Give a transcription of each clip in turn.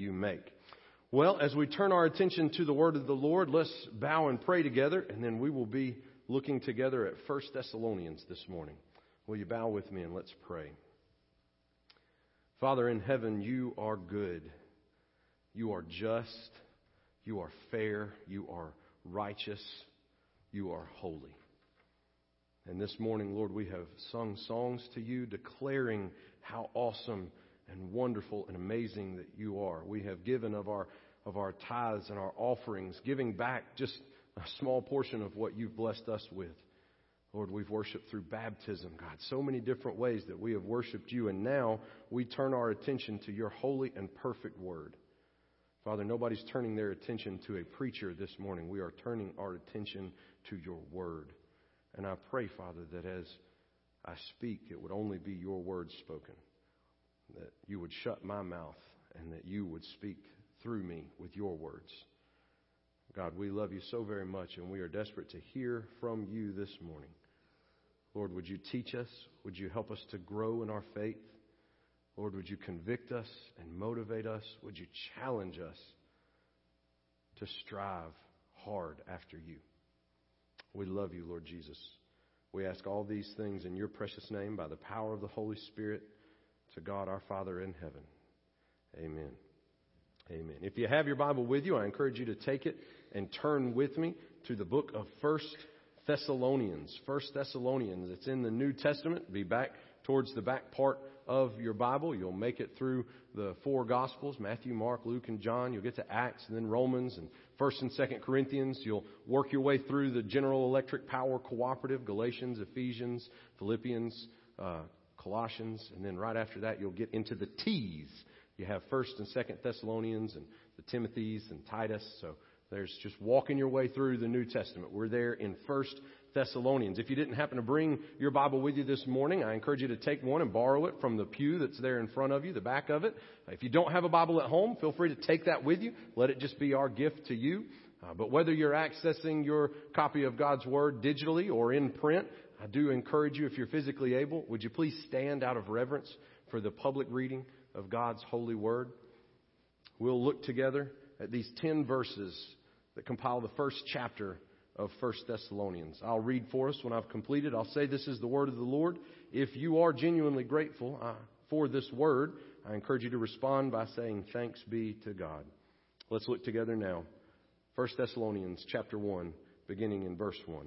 you make. Well, as we turn our attention to the word of the Lord, let's bow and pray together, and then we will be looking together at 1 Thessalonians this morning. Will you bow with me and let's pray? Father in heaven, you are good. You are just. You are fair. You are righteous. You are holy. And this morning, Lord, we have sung songs to you declaring how awesome and wonderful and amazing that you are. We have given of our, of our tithes and our offerings, giving back just a small portion of what you've blessed us with. Lord, we've worshiped through baptism, God, so many different ways that we have worshiped you, and now we turn our attention to your holy and perfect word. Father, nobody's turning their attention to a preacher this morning. We are turning our attention to your word. And I pray, Father, that as I speak, it would only be your word spoken, that you would shut my mouth and that you would speak through me with your words. God, we love you so very much, and we are desperate to hear from you this morning. Lord, would you teach us? Would you help us to grow in our faith? Lord, would you convict us and motivate us? Would you challenge us to strive hard after you? We love you, Lord Jesus. We ask all these things in your precious name by the power of the Holy Spirit to God our Father in heaven. Amen. Amen. If you have your Bible with you, I encourage you to take it and turn with me to the book of First Thessalonians. First Thessalonians. It's in the New Testament. Be back towards the back part of your Bible. You'll make it through the four Gospels Matthew, Mark, Luke, and John. You'll get to Acts and then Romans and 1st and 2nd Corinthians. You'll work your way through the General Electric Power Cooperative, Galatians, Ephesians, Philippians, uh, Colossians, and then right after that you'll get into the T's. You have 1st and 2nd Thessalonians and the Timothys and Titus. So there's just walking your way through the New Testament. We're there in 1st Thessalonians. If you didn't happen to bring your Bible with you this morning, I encourage you to take one and borrow it from the pew that's there in front of you, the back of it. If you don't have a Bible at home, feel free to take that with you. Let it just be our gift to you. Uh, but whether you're accessing your copy of God's Word digitally or in print, I do encourage you, if you're physically able, would you please stand out of reverence for the public reading of God's holy Word? We'll look together at these 10 verses that compile the first chapter of 1 Thessalonians. I'll read for us when I've completed. I'll say this is the word of the Lord. If you are genuinely grateful uh, for this word, I encourage you to respond by saying thanks be to God. Let's look together now. 1 Thessalonians chapter 1, beginning in verse 1.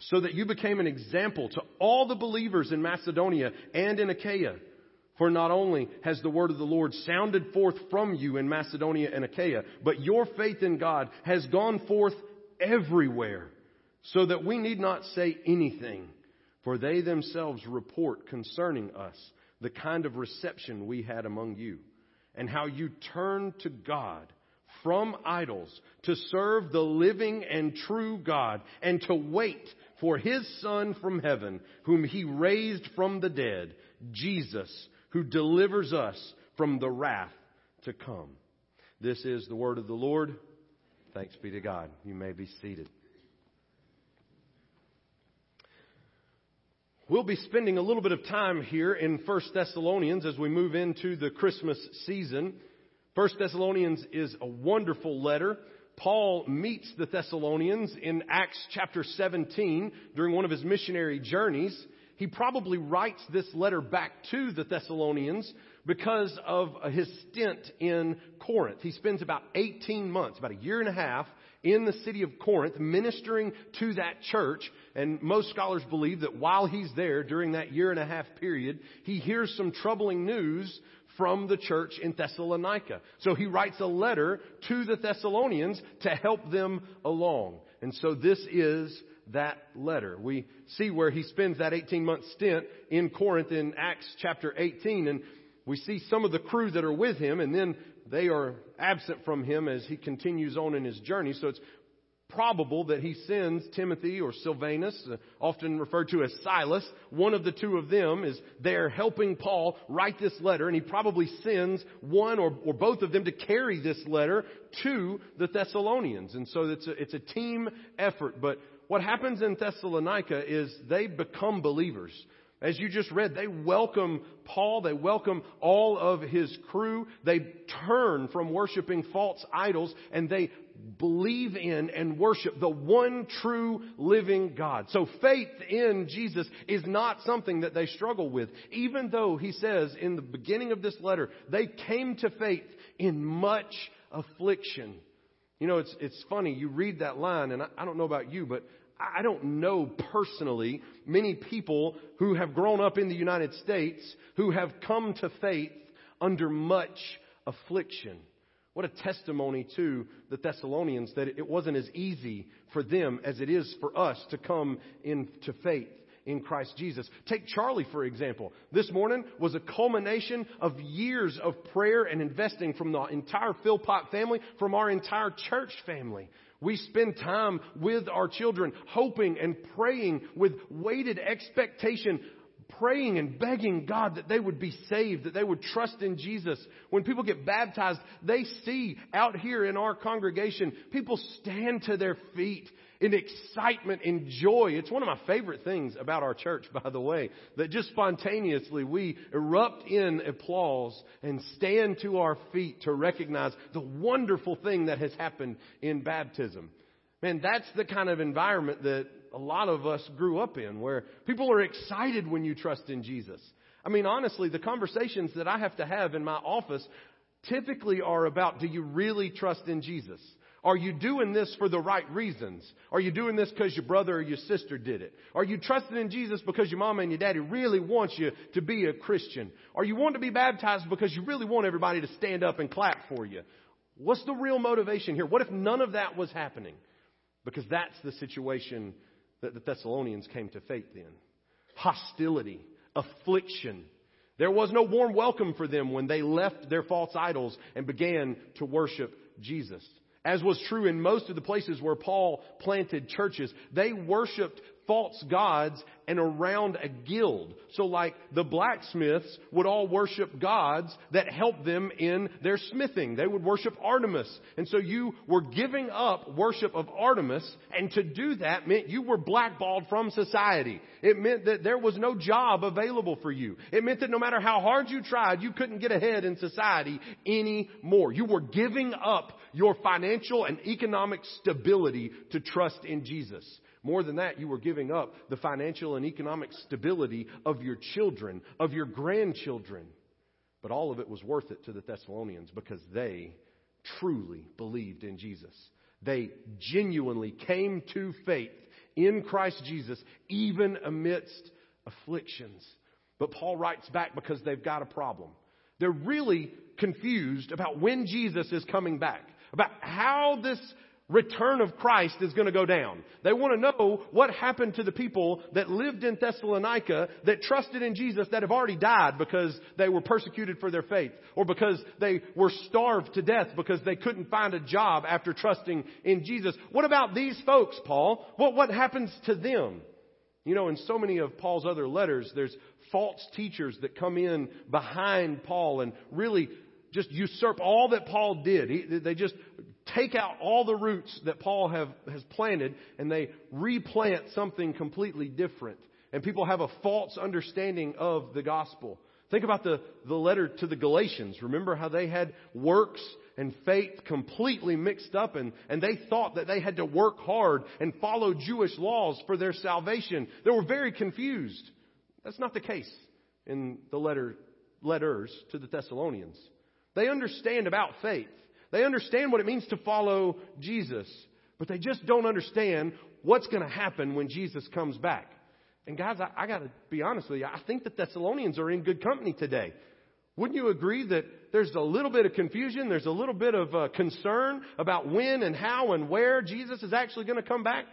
so that you became an example to all the believers in Macedonia and in Achaia. For not only has the word of the Lord sounded forth from you in Macedonia and Achaia, but your faith in God has gone forth everywhere, so that we need not say anything, for they themselves report concerning us the kind of reception we had among you, and how you turned to God from idols to serve the living and true God and to wait for his Son from heaven, whom he raised from the dead, Jesus, who delivers us from the wrath to come. This is the word of the Lord. Thanks be to God. You may be seated. We'll be spending a little bit of time here in 1 Thessalonians as we move into the Christmas season. 1 Thessalonians is a wonderful letter. Paul meets the Thessalonians in Acts chapter 17 during one of his missionary journeys. He probably writes this letter back to the Thessalonians because of his stint in Corinth. He spends about 18 months, about a year and a half, in the city of Corinth ministering to that church. And most scholars believe that while he's there during that year and a half period, he hears some troubling news from the church in Thessalonica. So he writes a letter to the Thessalonians to help them along. And so this is that letter. We see where he spends that 18 month stint in Corinth in Acts chapter 18 and we see some of the crew that are with him and then they are absent from him as he continues on in his journey. So it's probable that he sends Timothy or Silvanus, uh, often referred to as Silas. One of the two of them is there helping Paul write this letter, and he probably sends one or, or both of them to carry this letter to the Thessalonians. And so it's a, it's a team effort. But what happens in Thessalonica is they become believers. As you just read, they welcome Paul, they welcome all of his crew, they turn from worshiping false idols, and they believe in and worship the one true living God. So faith in Jesus is not something that they struggle with. Even though he says in the beginning of this letter, they came to faith in much affliction. You know, it's, it's funny. You read that line, and I, I don't know about you, but I don't know personally many people who have grown up in the United States who have come to faith under much affliction. What a testimony to the Thessalonians that it wasn't as easy for them as it is for us to come into faith in Christ Jesus. Take Charlie, for example. This morning was a culmination of years of prayer and investing from the entire Philpott family, from our entire church family. We spend time with our children, hoping and praying with weighted expectation, praying and begging God that they would be saved, that they would trust in Jesus. When people get baptized, they see out here in our congregation, people stand to their feet in excitement, in joy. It's one of my favorite things about our church, by the way, that just spontaneously we erupt in applause and stand to our feet to recognize the wonderful thing that has happened in baptism. Man, that's the kind of environment that a lot of us grew up in, where people are excited when you trust in Jesus. I mean, honestly, the conversations that I have to have in my office typically are about do you really trust in Jesus? Are you doing this for the right reasons? Are you doing this because your brother or your sister did it? Are you trusting in Jesus because your mama and your daddy really want you to be a Christian? Are you wanting to be baptized because you really want everybody to stand up and clap for you? What's the real motivation here? What if none of that was happening? Because that's the situation that the Thessalonians came to faith in. Hostility, affliction. There was no warm welcome for them when they left their false idols and began to worship Jesus as was true in most of the places where Paul planted churches. They worshiped false gods and around a guild. So like the blacksmiths would all worship gods that helped them in their smithing. They would worship Artemis. And so you were giving up worship of Artemis and to do that meant you were blackballed from society. It meant that there was no job available for you. It meant that no matter how hard you tried, you couldn't get ahead in society anymore. You were giving up your financial and economic stability to trust in Jesus. More than that, you were giving up the financial and economic stability of your children, of your grandchildren. But all of it was worth it to the Thessalonians because they truly believed in Jesus. They genuinely came to faith in Christ Jesus, even amidst afflictions. But Paul writes back because they've got a problem. They're really confused about when Jesus is coming back, about how this return of Christ is going to go down. They want to know what happened to the people that lived in Thessalonica that trusted in Jesus that have already died because they were persecuted for their faith or because they were starved to death because they couldn't find a job after trusting in Jesus. What about these folks, Paul? What, what happens to them? You know, in so many of Paul's other letters, there's false teachers that come in behind Paul and really just usurp all that Paul did. He, they just take out all the roots that Paul have, has planted and they replant something completely different. And people have a false understanding of the gospel. Think about the, the letter to the Galatians. Remember how they had works and faith completely mixed up and, and they thought that they had to work hard and follow Jewish laws for their salvation. They were very confused. That's not the case in the letter letters to the Thessalonians. They understand about faith. They understand what it means to follow Jesus, but they just don't understand what's going to happen when Jesus comes back. And guys, I, I got to be honest with you. I think the Thessalonians are in good company today. Wouldn't you agree that there's a little bit of confusion, there's a little bit of uh, concern about when and how and where Jesus is actually going to come back?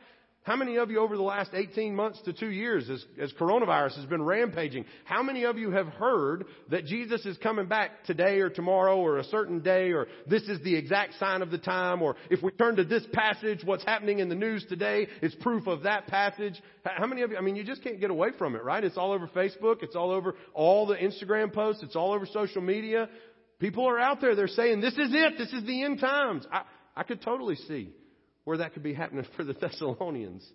How many of you over the last 18 months to two years, as, as coronavirus has been rampaging, how many of you have heard that Jesus is coming back today or tomorrow or a certain day or this is the exact sign of the time or if we turn to this passage, what's happening in the news today is proof of that passage? How many of you, I mean, you just can't get away from it, right? It's all over Facebook. It's all over all the Instagram posts. It's all over social media. People are out there. They're saying, this is it. This is the end times. I, I could totally see where that could be happening for the Thessalonians.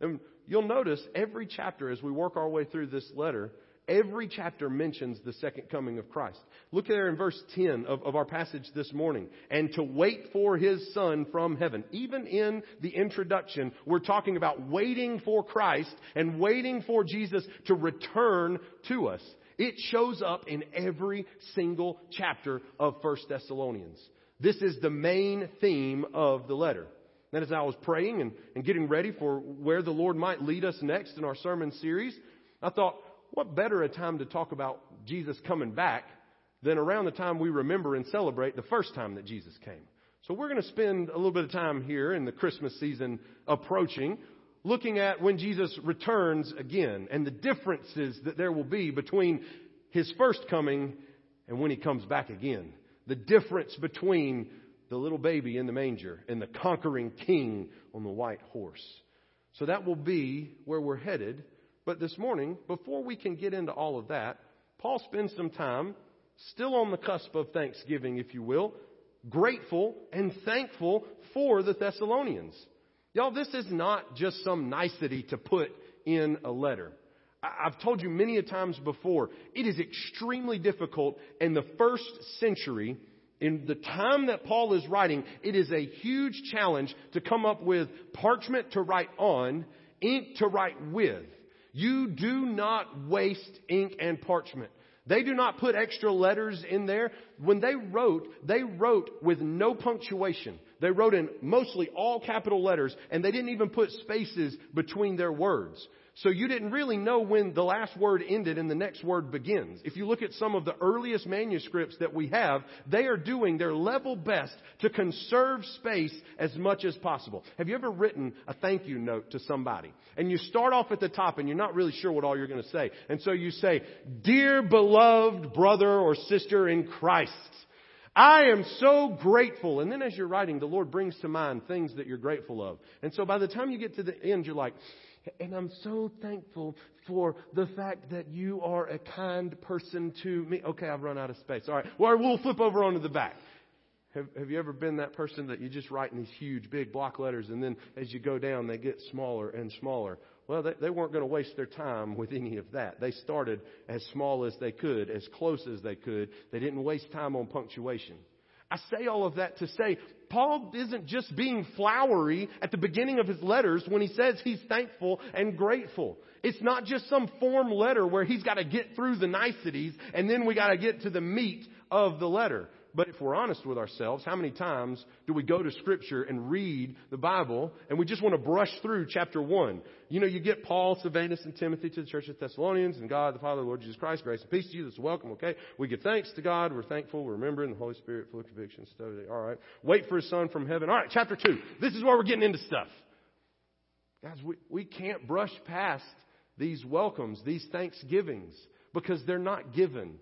And you'll notice every chapter as we work our way through this letter, every chapter mentions the second coming of Christ. Look there in verse 10 of, of our passage this morning. And to wait for his son from heaven. Even in the introduction, we're talking about waiting for Christ and waiting for Jesus to return to us. It shows up in every single chapter of 1 Thessalonians. This is the main theme of the letter. Then, as I was praying and, and getting ready for where the Lord might lead us next in our sermon series, I thought, what better a time to talk about Jesus coming back than around the time we remember and celebrate the first time that Jesus came? So we're going to spend a little bit of time here in the Christmas season approaching, looking at when Jesus returns again and the differences that there will be between his first coming and when he comes back again. The difference between the little baby in the manger and the conquering king on the white horse. So that will be where we're headed. But this morning, before we can get into all of that, Paul spends some time, still on the cusp of Thanksgiving, if you will, grateful and thankful for the Thessalonians. Y'all, this is not just some nicety to put in a letter. I've told you many a times before, it is extremely difficult in the first century in the time that Paul is writing, it is a huge challenge to come up with parchment to write on, ink to write with. You do not waste ink and parchment. They do not put extra letters in there. When they wrote, they wrote with no punctuation. They wrote in mostly all capital letters, and they didn't even put spaces between their words. So you didn't really know when the last word ended and the next word begins. If you look at some of the earliest manuscripts that we have, they are doing their level best to conserve space as much as possible. Have you ever written a thank you note to somebody? And you start off at the top and you're not really sure what all you're going to say. And so you say, Dear beloved brother or sister in Christ, I am so grateful. And then as you're writing, the Lord brings to mind things that you're grateful of. And so by the time you get to the end, you're like, and I'm so thankful for the fact that you are a kind person to me. Okay, I've run out of space. All right. Well, we'll flip over onto the back. Have, have you ever been that person that you just write in these huge, big block letters, and then as you go down, they get smaller and smaller? Well, they, they weren't going to waste their time with any of that. They started as small as they could, as close as they could. They didn't waste time on punctuation. I say all of that to say Paul isn't just being flowery at the beginning of his letters when he says he's thankful and grateful. It's not just some form letter where he's got to get through the niceties and then we got to get to the meat of the letter. But if we're honest with ourselves, how many times do we go to Scripture and read the Bible and we just want to brush through chapter 1? You know, you get Paul, Silvanus, and Timothy to the church of Thessalonians, and God, the Father, the Lord Jesus Christ, grace and peace to you. This is welcome, okay? We give thanks to God. We're thankful. We're remembering the Holy Spirit, full of conviction. All right. Wait for His Son from heaven. All right, chapter 2. This is where we're getting into stuff. Guys, we, we can't brush past these welcomes, these thanksgivings, because they're not given.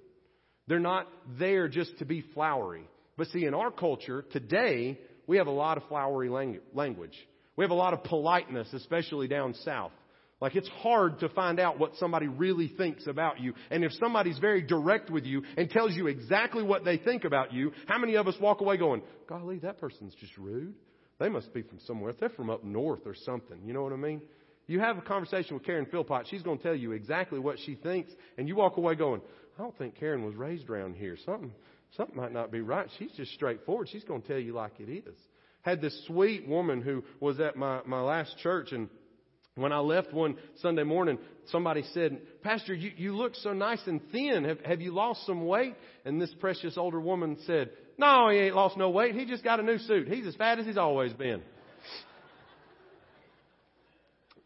They're not there just to be flowery. But see, in our culture today, we have a lot of flowery language. We have a lot of politeness, especially down south. Like it's hard to find out what somebody really thinks about you. And if somebody's very direct with you and tells you exactly what they think about you, how many of us walk away going, golly, that person's just rude? They must be from somewhere. They're from up north or something. You know what I mean? You have a conversation with Karen Philpott, she's going to tell you exactly what she thinks, and you walk away going, I don't think Karen was raised around here. Something, something might not be right. She's just straightforward. She's going to tell you like it is. Had this sweet woman who was at my, my last church and When I left one Sunday morning, somebody said, Pastor, you, you look so nice and thin. Have, have you lost some weight? And this precious older woman said, No, he ain't lost no weight. He just got a new suit. He's as fat as he's always been.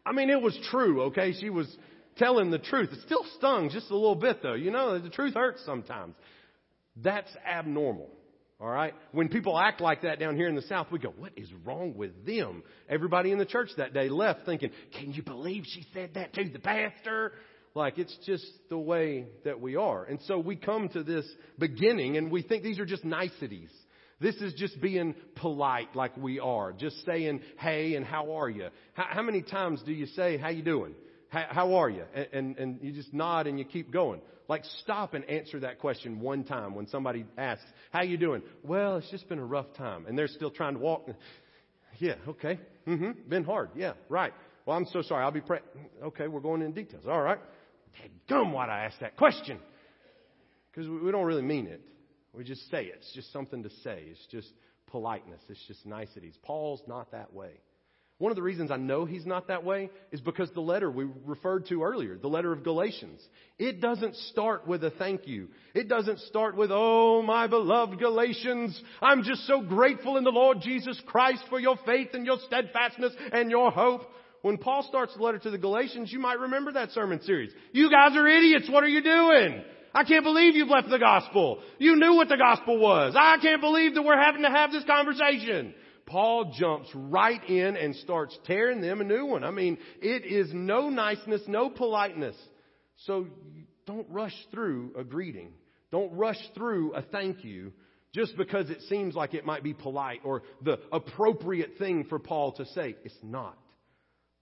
I mean, it was true, okay? She was telling the truth. It still stung just a little bit though. You know, the truth hurts sometimes. That's abnormal. All right? When people act like that down here in the South, we go, what is wrong with them? Everybody in the church that day left thinking, can you believe she said that to the pastor? Like, it's just the way that we are. And so we come to this beginning and we think these are just niceties. This is just being polite like we are. Just saying, hey, and how are you? How, how many times do you say, how you doing? How, are you? And, and, and you just nod and you keep going. Like stop and answer that question one time when somebody asks, how you doing? Well, it's just been a rough time. And they're still trying to walk. Yeah, okay. Mm-hmm. Been hard. Yeah, right. Well, I'm so sorry. I'll be praying. Okay, we're going in details. All right. Gum, why'd I ask that question? Because we don't really mean it. We just say it. It's just something to say. It's just politeness. It's just niceties. Paul's not that way. One of the reasons I know he's not that way is because the letter we referred to earlier, the letter of Galatians, it doesn't start with a thank you. It doesn't start with, oh, my beloved Galatians, I'm just so grateful in the Lord Jesus Christ for your faith and your steadfastness and your hope. When Paul starts the letter to the Galatians, you might remember that sermon series. You guys are idiots. What are you doing? I can't believe you've left the gospel. You knew what the gospel was. I can't believe that we're having to have this conversation. Paul jumps right in and starts tearing them a new one. I mean, it is no niceness, no politeness. So don't rush through a greeting. Don't rush through a thank you just because it seems like it might be polite or the appropriate thing for Paul to say. It's not.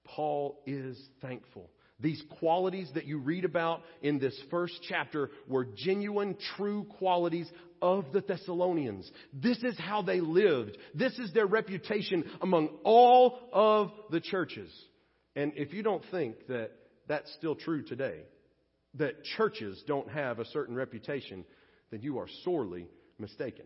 Paul is thankful. These qualities that you read about in this first chapter were genuine, true qualities of the Thessalonians. This is how they lived. This is their reputation among all of the churches. And if you don't think that that's still true today, that churches don't have a certain reputation, then you are sorely mistaken.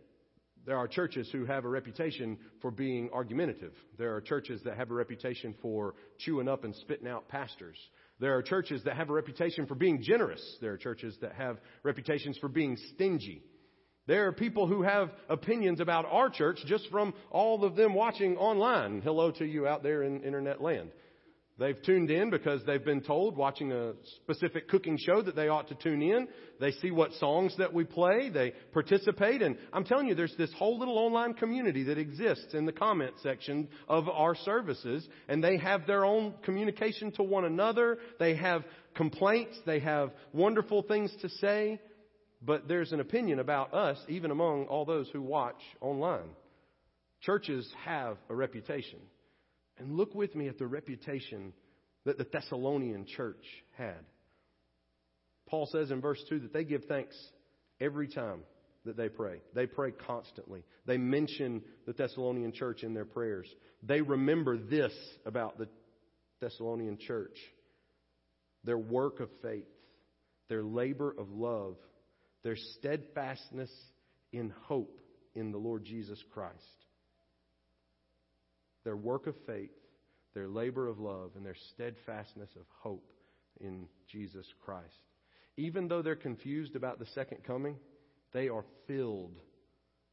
There are churches who have a reputation for being argumentative. There are churches that have a reputation for chewing up and spitting out pastors. There are churches that have a reputation for being generous. There are churches that have reputations for being stingy. There are people who have opinions about our church just from all of them watching online. Hello to you out there in internet land. They've tuned in because they've been told watching a specific cooking show that they ought to tune in. They see what songs that we play. They participate. And I'm telling you, there's this whole little online community that exists in the comment section of our services. And they have their own communication to one another. They have complaints. They have wonderful things to say. But there's an opinion about us, even among all those who watch online. Churches have a reputation. And look with me at the reputation that the Thessalonian church had. Paul says in verse 2 that they give thanks every time that they pray. They pray constantly. They mention the Thessalonian church in their prayers. They remember this about the Thessalonian church their work of faith, their labor of love, their steadfastness in hope in the Lord Jesus Christ their work of faith, their labor of love, and their steadfastness of hope in Jesus Christ. Even though they're confused about the second coming, they are filled.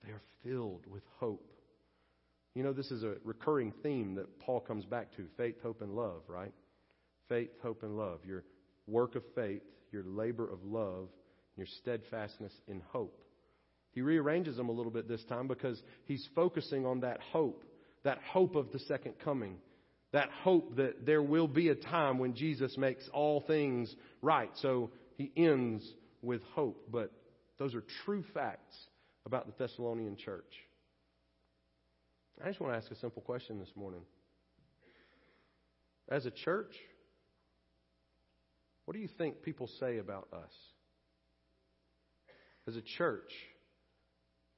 They are filled with hope. You know, this is a recurring theme that Paul comes back to faith, hope, and love, right? Faith, hope, and love. Your work of faith, your labor of love, your steadfastness in hope. He rearranges them a little bit this time because he's focusing on that hope that hope of the second coming, that hope that there will be a time when Jesus makes all things right. So he ends with hope. But those are true facts about the Thessalonian church. I just want to ask a simple question this morning. As a church, what do you think people say about us? As a church,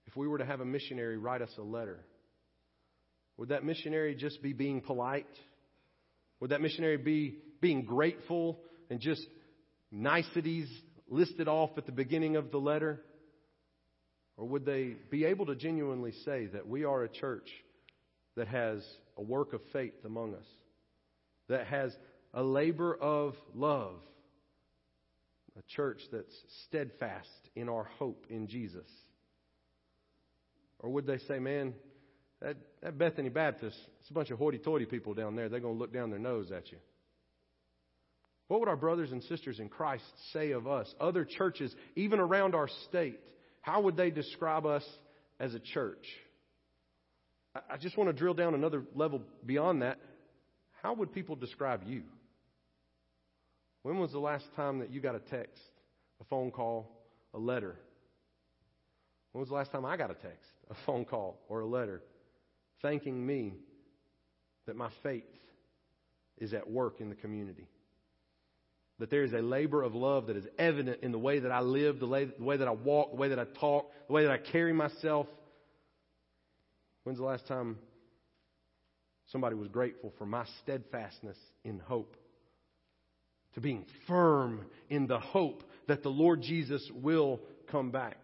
if we were to have a missionary write us a letter, would that missionary just be being polite? Would that missionary be being grateful and just niceties listed off at the beginning of the letter? Or would they be able to genuinely say that we are a church that has a work of faith among us, that has a labor of love, a church that's steadfast in our hope in Jesus? Or would they say, man, that, that Bethany Baptist, it's a bunch of hoity toity people down there. They're going to look down their nose at you. What would our brothers and sisters in Christ say of us? Other churches, even around our state, how would they describe us as a church? I just want to drill down another level beyond that. How would people describe you? When was the last time that you got a text, a phone call, a letter? When was the last time I got a text, a phone call, or a letter thanking me that my faith is at work in the community? That there is a labor of love that is evident in the way that I live, the way, that I walk, the way that I talk, the way that I carry myself. When's the last time somebody was grateful for my steadfastness in hope? To being firm in the hope that the Lord Jesus will come back.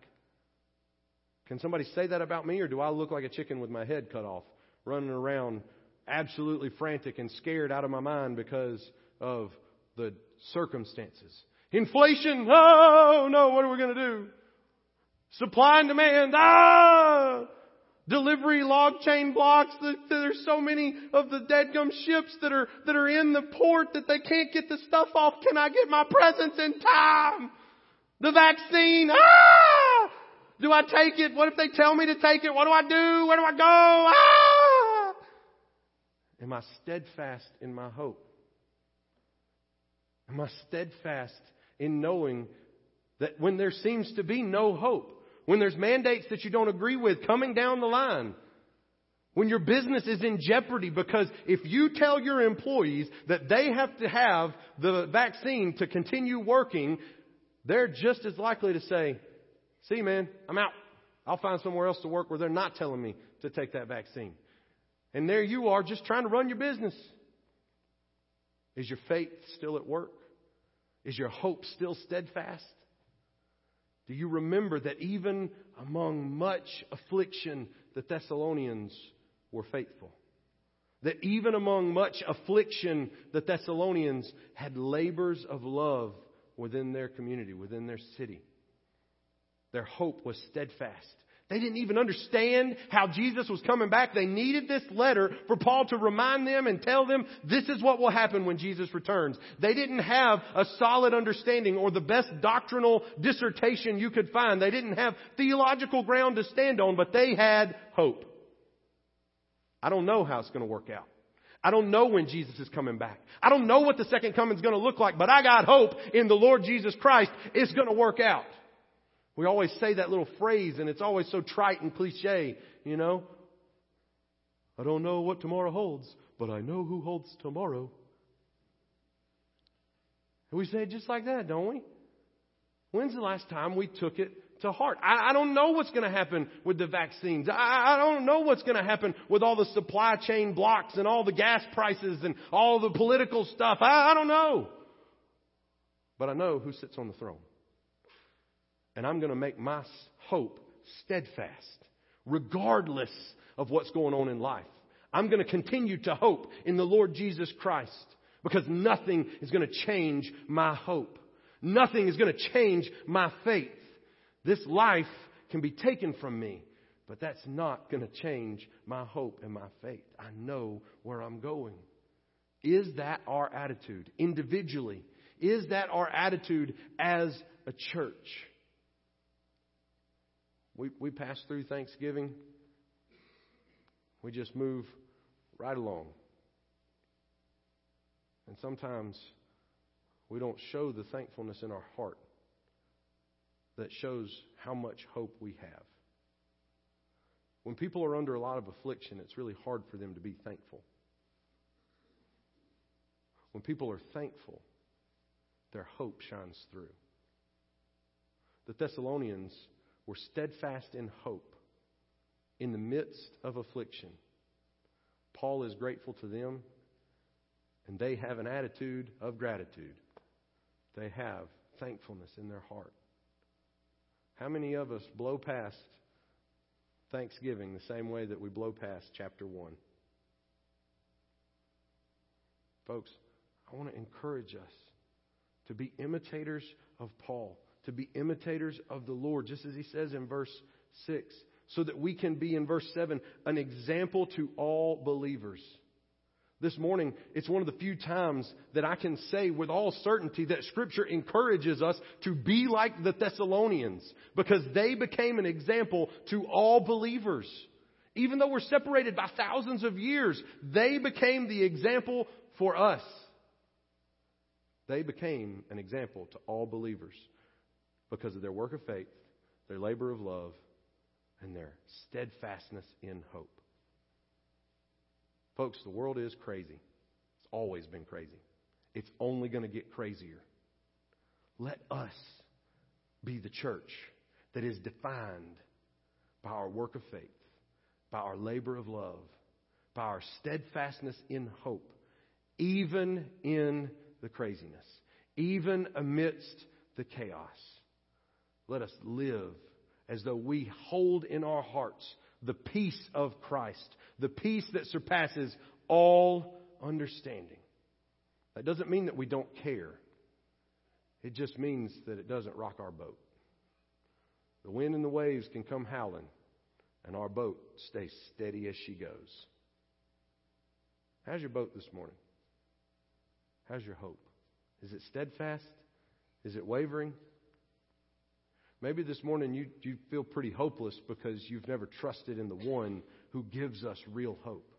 Can somebody say that about me, or do I look like a chicken with my head cut off, running around absolutely frantic and scared out of my mind because of the circumstances. Inflation, oh no, what are we going to do? Supply and demand, ah! Delivery log chain blocks. There's so many of the deadgum ships that are, that are in the port that they can't get the stuff off. Can I get my presents in time? The vaccine, ah! Do I take it? What if they tell me to take it? What do I do? Where do I go? Ah! Am I steadfast in my hope? Am I steadfast in knowing that when there seems to be no hope, when there's mandates that you don't agree with coming down the line, when your business is in jeopardy because if you tell your employees that they have to have the vaccine to continue working, they're just as likely to say, see man, I'm out. I'll find somewhere else to work where they're not telling me to take that vaccine. And there you are just trying to run your business. Is your faith still at work? Is your hope still steadfast? Do you remember that even among much affliction, the Thessalonians were faithful? That even among much affliction, the Thessalonians had labors of love within their community, within their city. Their hope was steadfast. They didn't even understand how Jesus was coming back. They needed this letter for Paul to remind them and tell them this is what will happen when Jesus returns. They didn't have a solid understanding or the best doctrinal dissertation you could find. They didn't have theological ground to stand on, but they had hope. I don't know how it's going to work out. I don't know when Jesus is coming back. I don't know what the second coming is going to look like, but I got hope in the Lord Jesus Christ. It's going to work out. We always say that little phrase and it's always so trite and cliche, you know. I don't know what tomorrow holds, but I know who holds tomorrow. And we say it just like that, don't we? When's the last time we took it to heart? I, I don't know what's going to happen with the vaccines. I, I don't know what's going to happen with all the supply chain blocks and all the gas prices and all the political stuff. I, I don't know. But I know who sits on the throne. And I'm going to make my hope steadfast, regardless of what's going on in life. I'm going to continue to hope in the Lord Jesus Christ because nothing is going to change my hope. Nothing is going to change my faith. This life can be taken from me, but that's not going to change my hope and my faith. I know where I'm going. Is that our attitude individually? Is that our attitude as a church? We, we pass through Thanksgiving, we just move right along. And sometimes we don't show the thankfulness in our heart that shows how much hope we have. When people are under a lot of affliction, it's really hard for them to be thankful. When people are thankful, their hope shines through. The Thessalonians were steadfast in hope in the midst of affliction. Paul is grateful to them, and they have an attitude of gratitude. They have thankfulness in their heart. How many of us blow past Thanksgiving the same way that we blow past chapter 1? Folks, I want to encourage us to be imitators of Paul, to be imitators of the Lord, just as he says in verse 6, so that we can be, in verse 7, an example to all believers. This morning, it's one of the few times that I can say with all certainty that Scripture encourages us to be like the Thessalonians because they became an example to all believers. Even though we're separated by thousands of years, they became the example for us. They became an example to all believers because of their work of faith, their labor of love, and their steadfastness in hope. Folks, the world is crazy. It's always been crazy. It's only going to get crazier. Let us be the church that is defined by our work of faith, by our labor of love, by our steadfastness in hope, even in the craziness, even amidst the chaos. Let us live as though we hold in our hearts the peace of Christ, the peace that surpasses all understanding. That doesn't mean that we don't care. It just means that it doesn't rock our boat. The wind and the waves can come howling, and our boat stays steady as she goes. How's your boat this morning? How's your hope? Is it steadfast? Is it wavering? Maybe this morning you, you feel pretty hopeless because you've never trusted in the one who gives us real hope.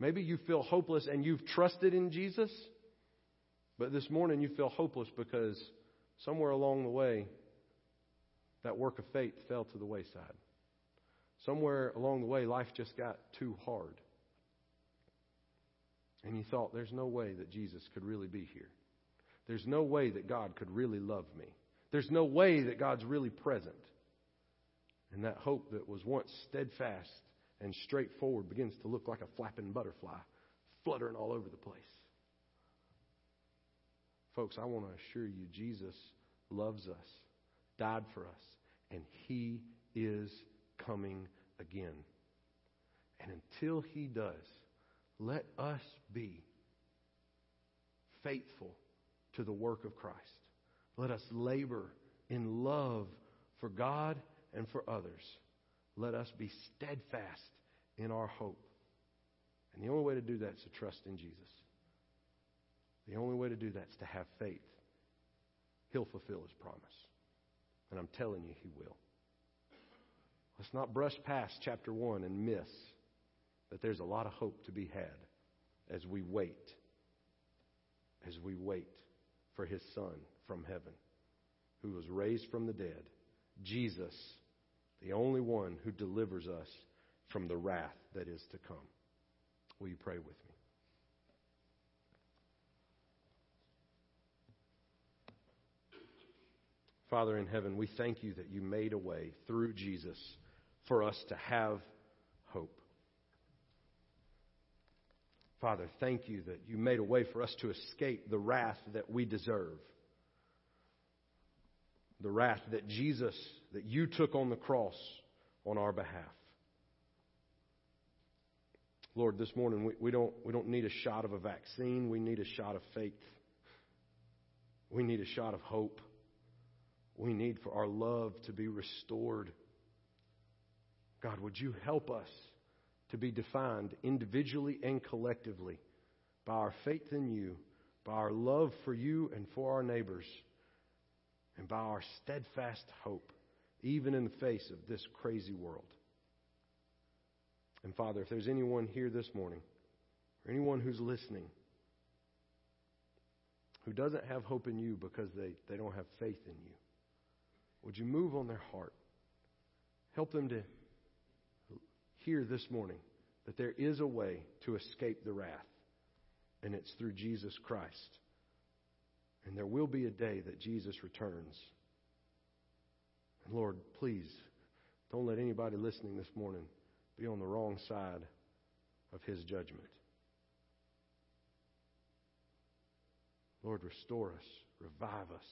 Maybe you feel hopeless and you've trusted in Jesus, but this morning you feel hopeless because somewhere along the way, that work of faith fell to the wayside. Somewhere along the way, life just got too hard. And you thought, there's no way that Jesus could really be here. There's no way that God could really love me. There's no way that God's really present. And that hope that was once steadfast and straightforward begins to look like a flapping butterfly fluttering all over the place. Folks, I want to assure you, Jesus loves us, died for us, and He is coming again. And until He does, let us be faithful to the work of Christ. Let us labor in love for God and for others. Let us be steadfast in our hope. And the only way to do that is to trust in Jesus. The only way to do that is to have faith. He'll fulfill his promise. And I'm telling you, he will. Let's not brush past chapter 1 and miss that there's a lot of hope to be had as we wait. As we wait for his son from heaven, who was raised from the dead, Jesus, the only one who delivers us from the wrath that is to come. Will you pray with me? Father in heaven, we thank you that you made a way through Jesus for us to have hope. Father, thank you that you made a way for us to escape the wrath that we deserve the wrath that Jesus, that you took on the cross on our behalf. Lord, this morning we, we, don't, we don't need a shot of a vaccine. We need a shot of faith. We need a shot of hope. We need for our love to be restored. God, would you help us to be defined individually and collectively by our faith in you, by our love for you and for our neighbors? And by our steadfast hope, even in the face of this crazy world. And Father, if there's anyone here this morning, or anyone who's listening, who doesn't have hope in you because they, they don't have faith in you, would you move on their heart? Help them to hear this morning that there is a way to escape the wrath, and it's through Jesus Christ. And there will be a day that Jesus returns. And Lord, please don't let anybody listening this morning be on the wrong side of his judgment. Lord, restore us, revive us,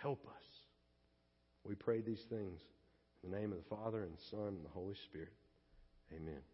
help us. We pray these things in the name of the Father and the Son and the Holy Spirit. Amen.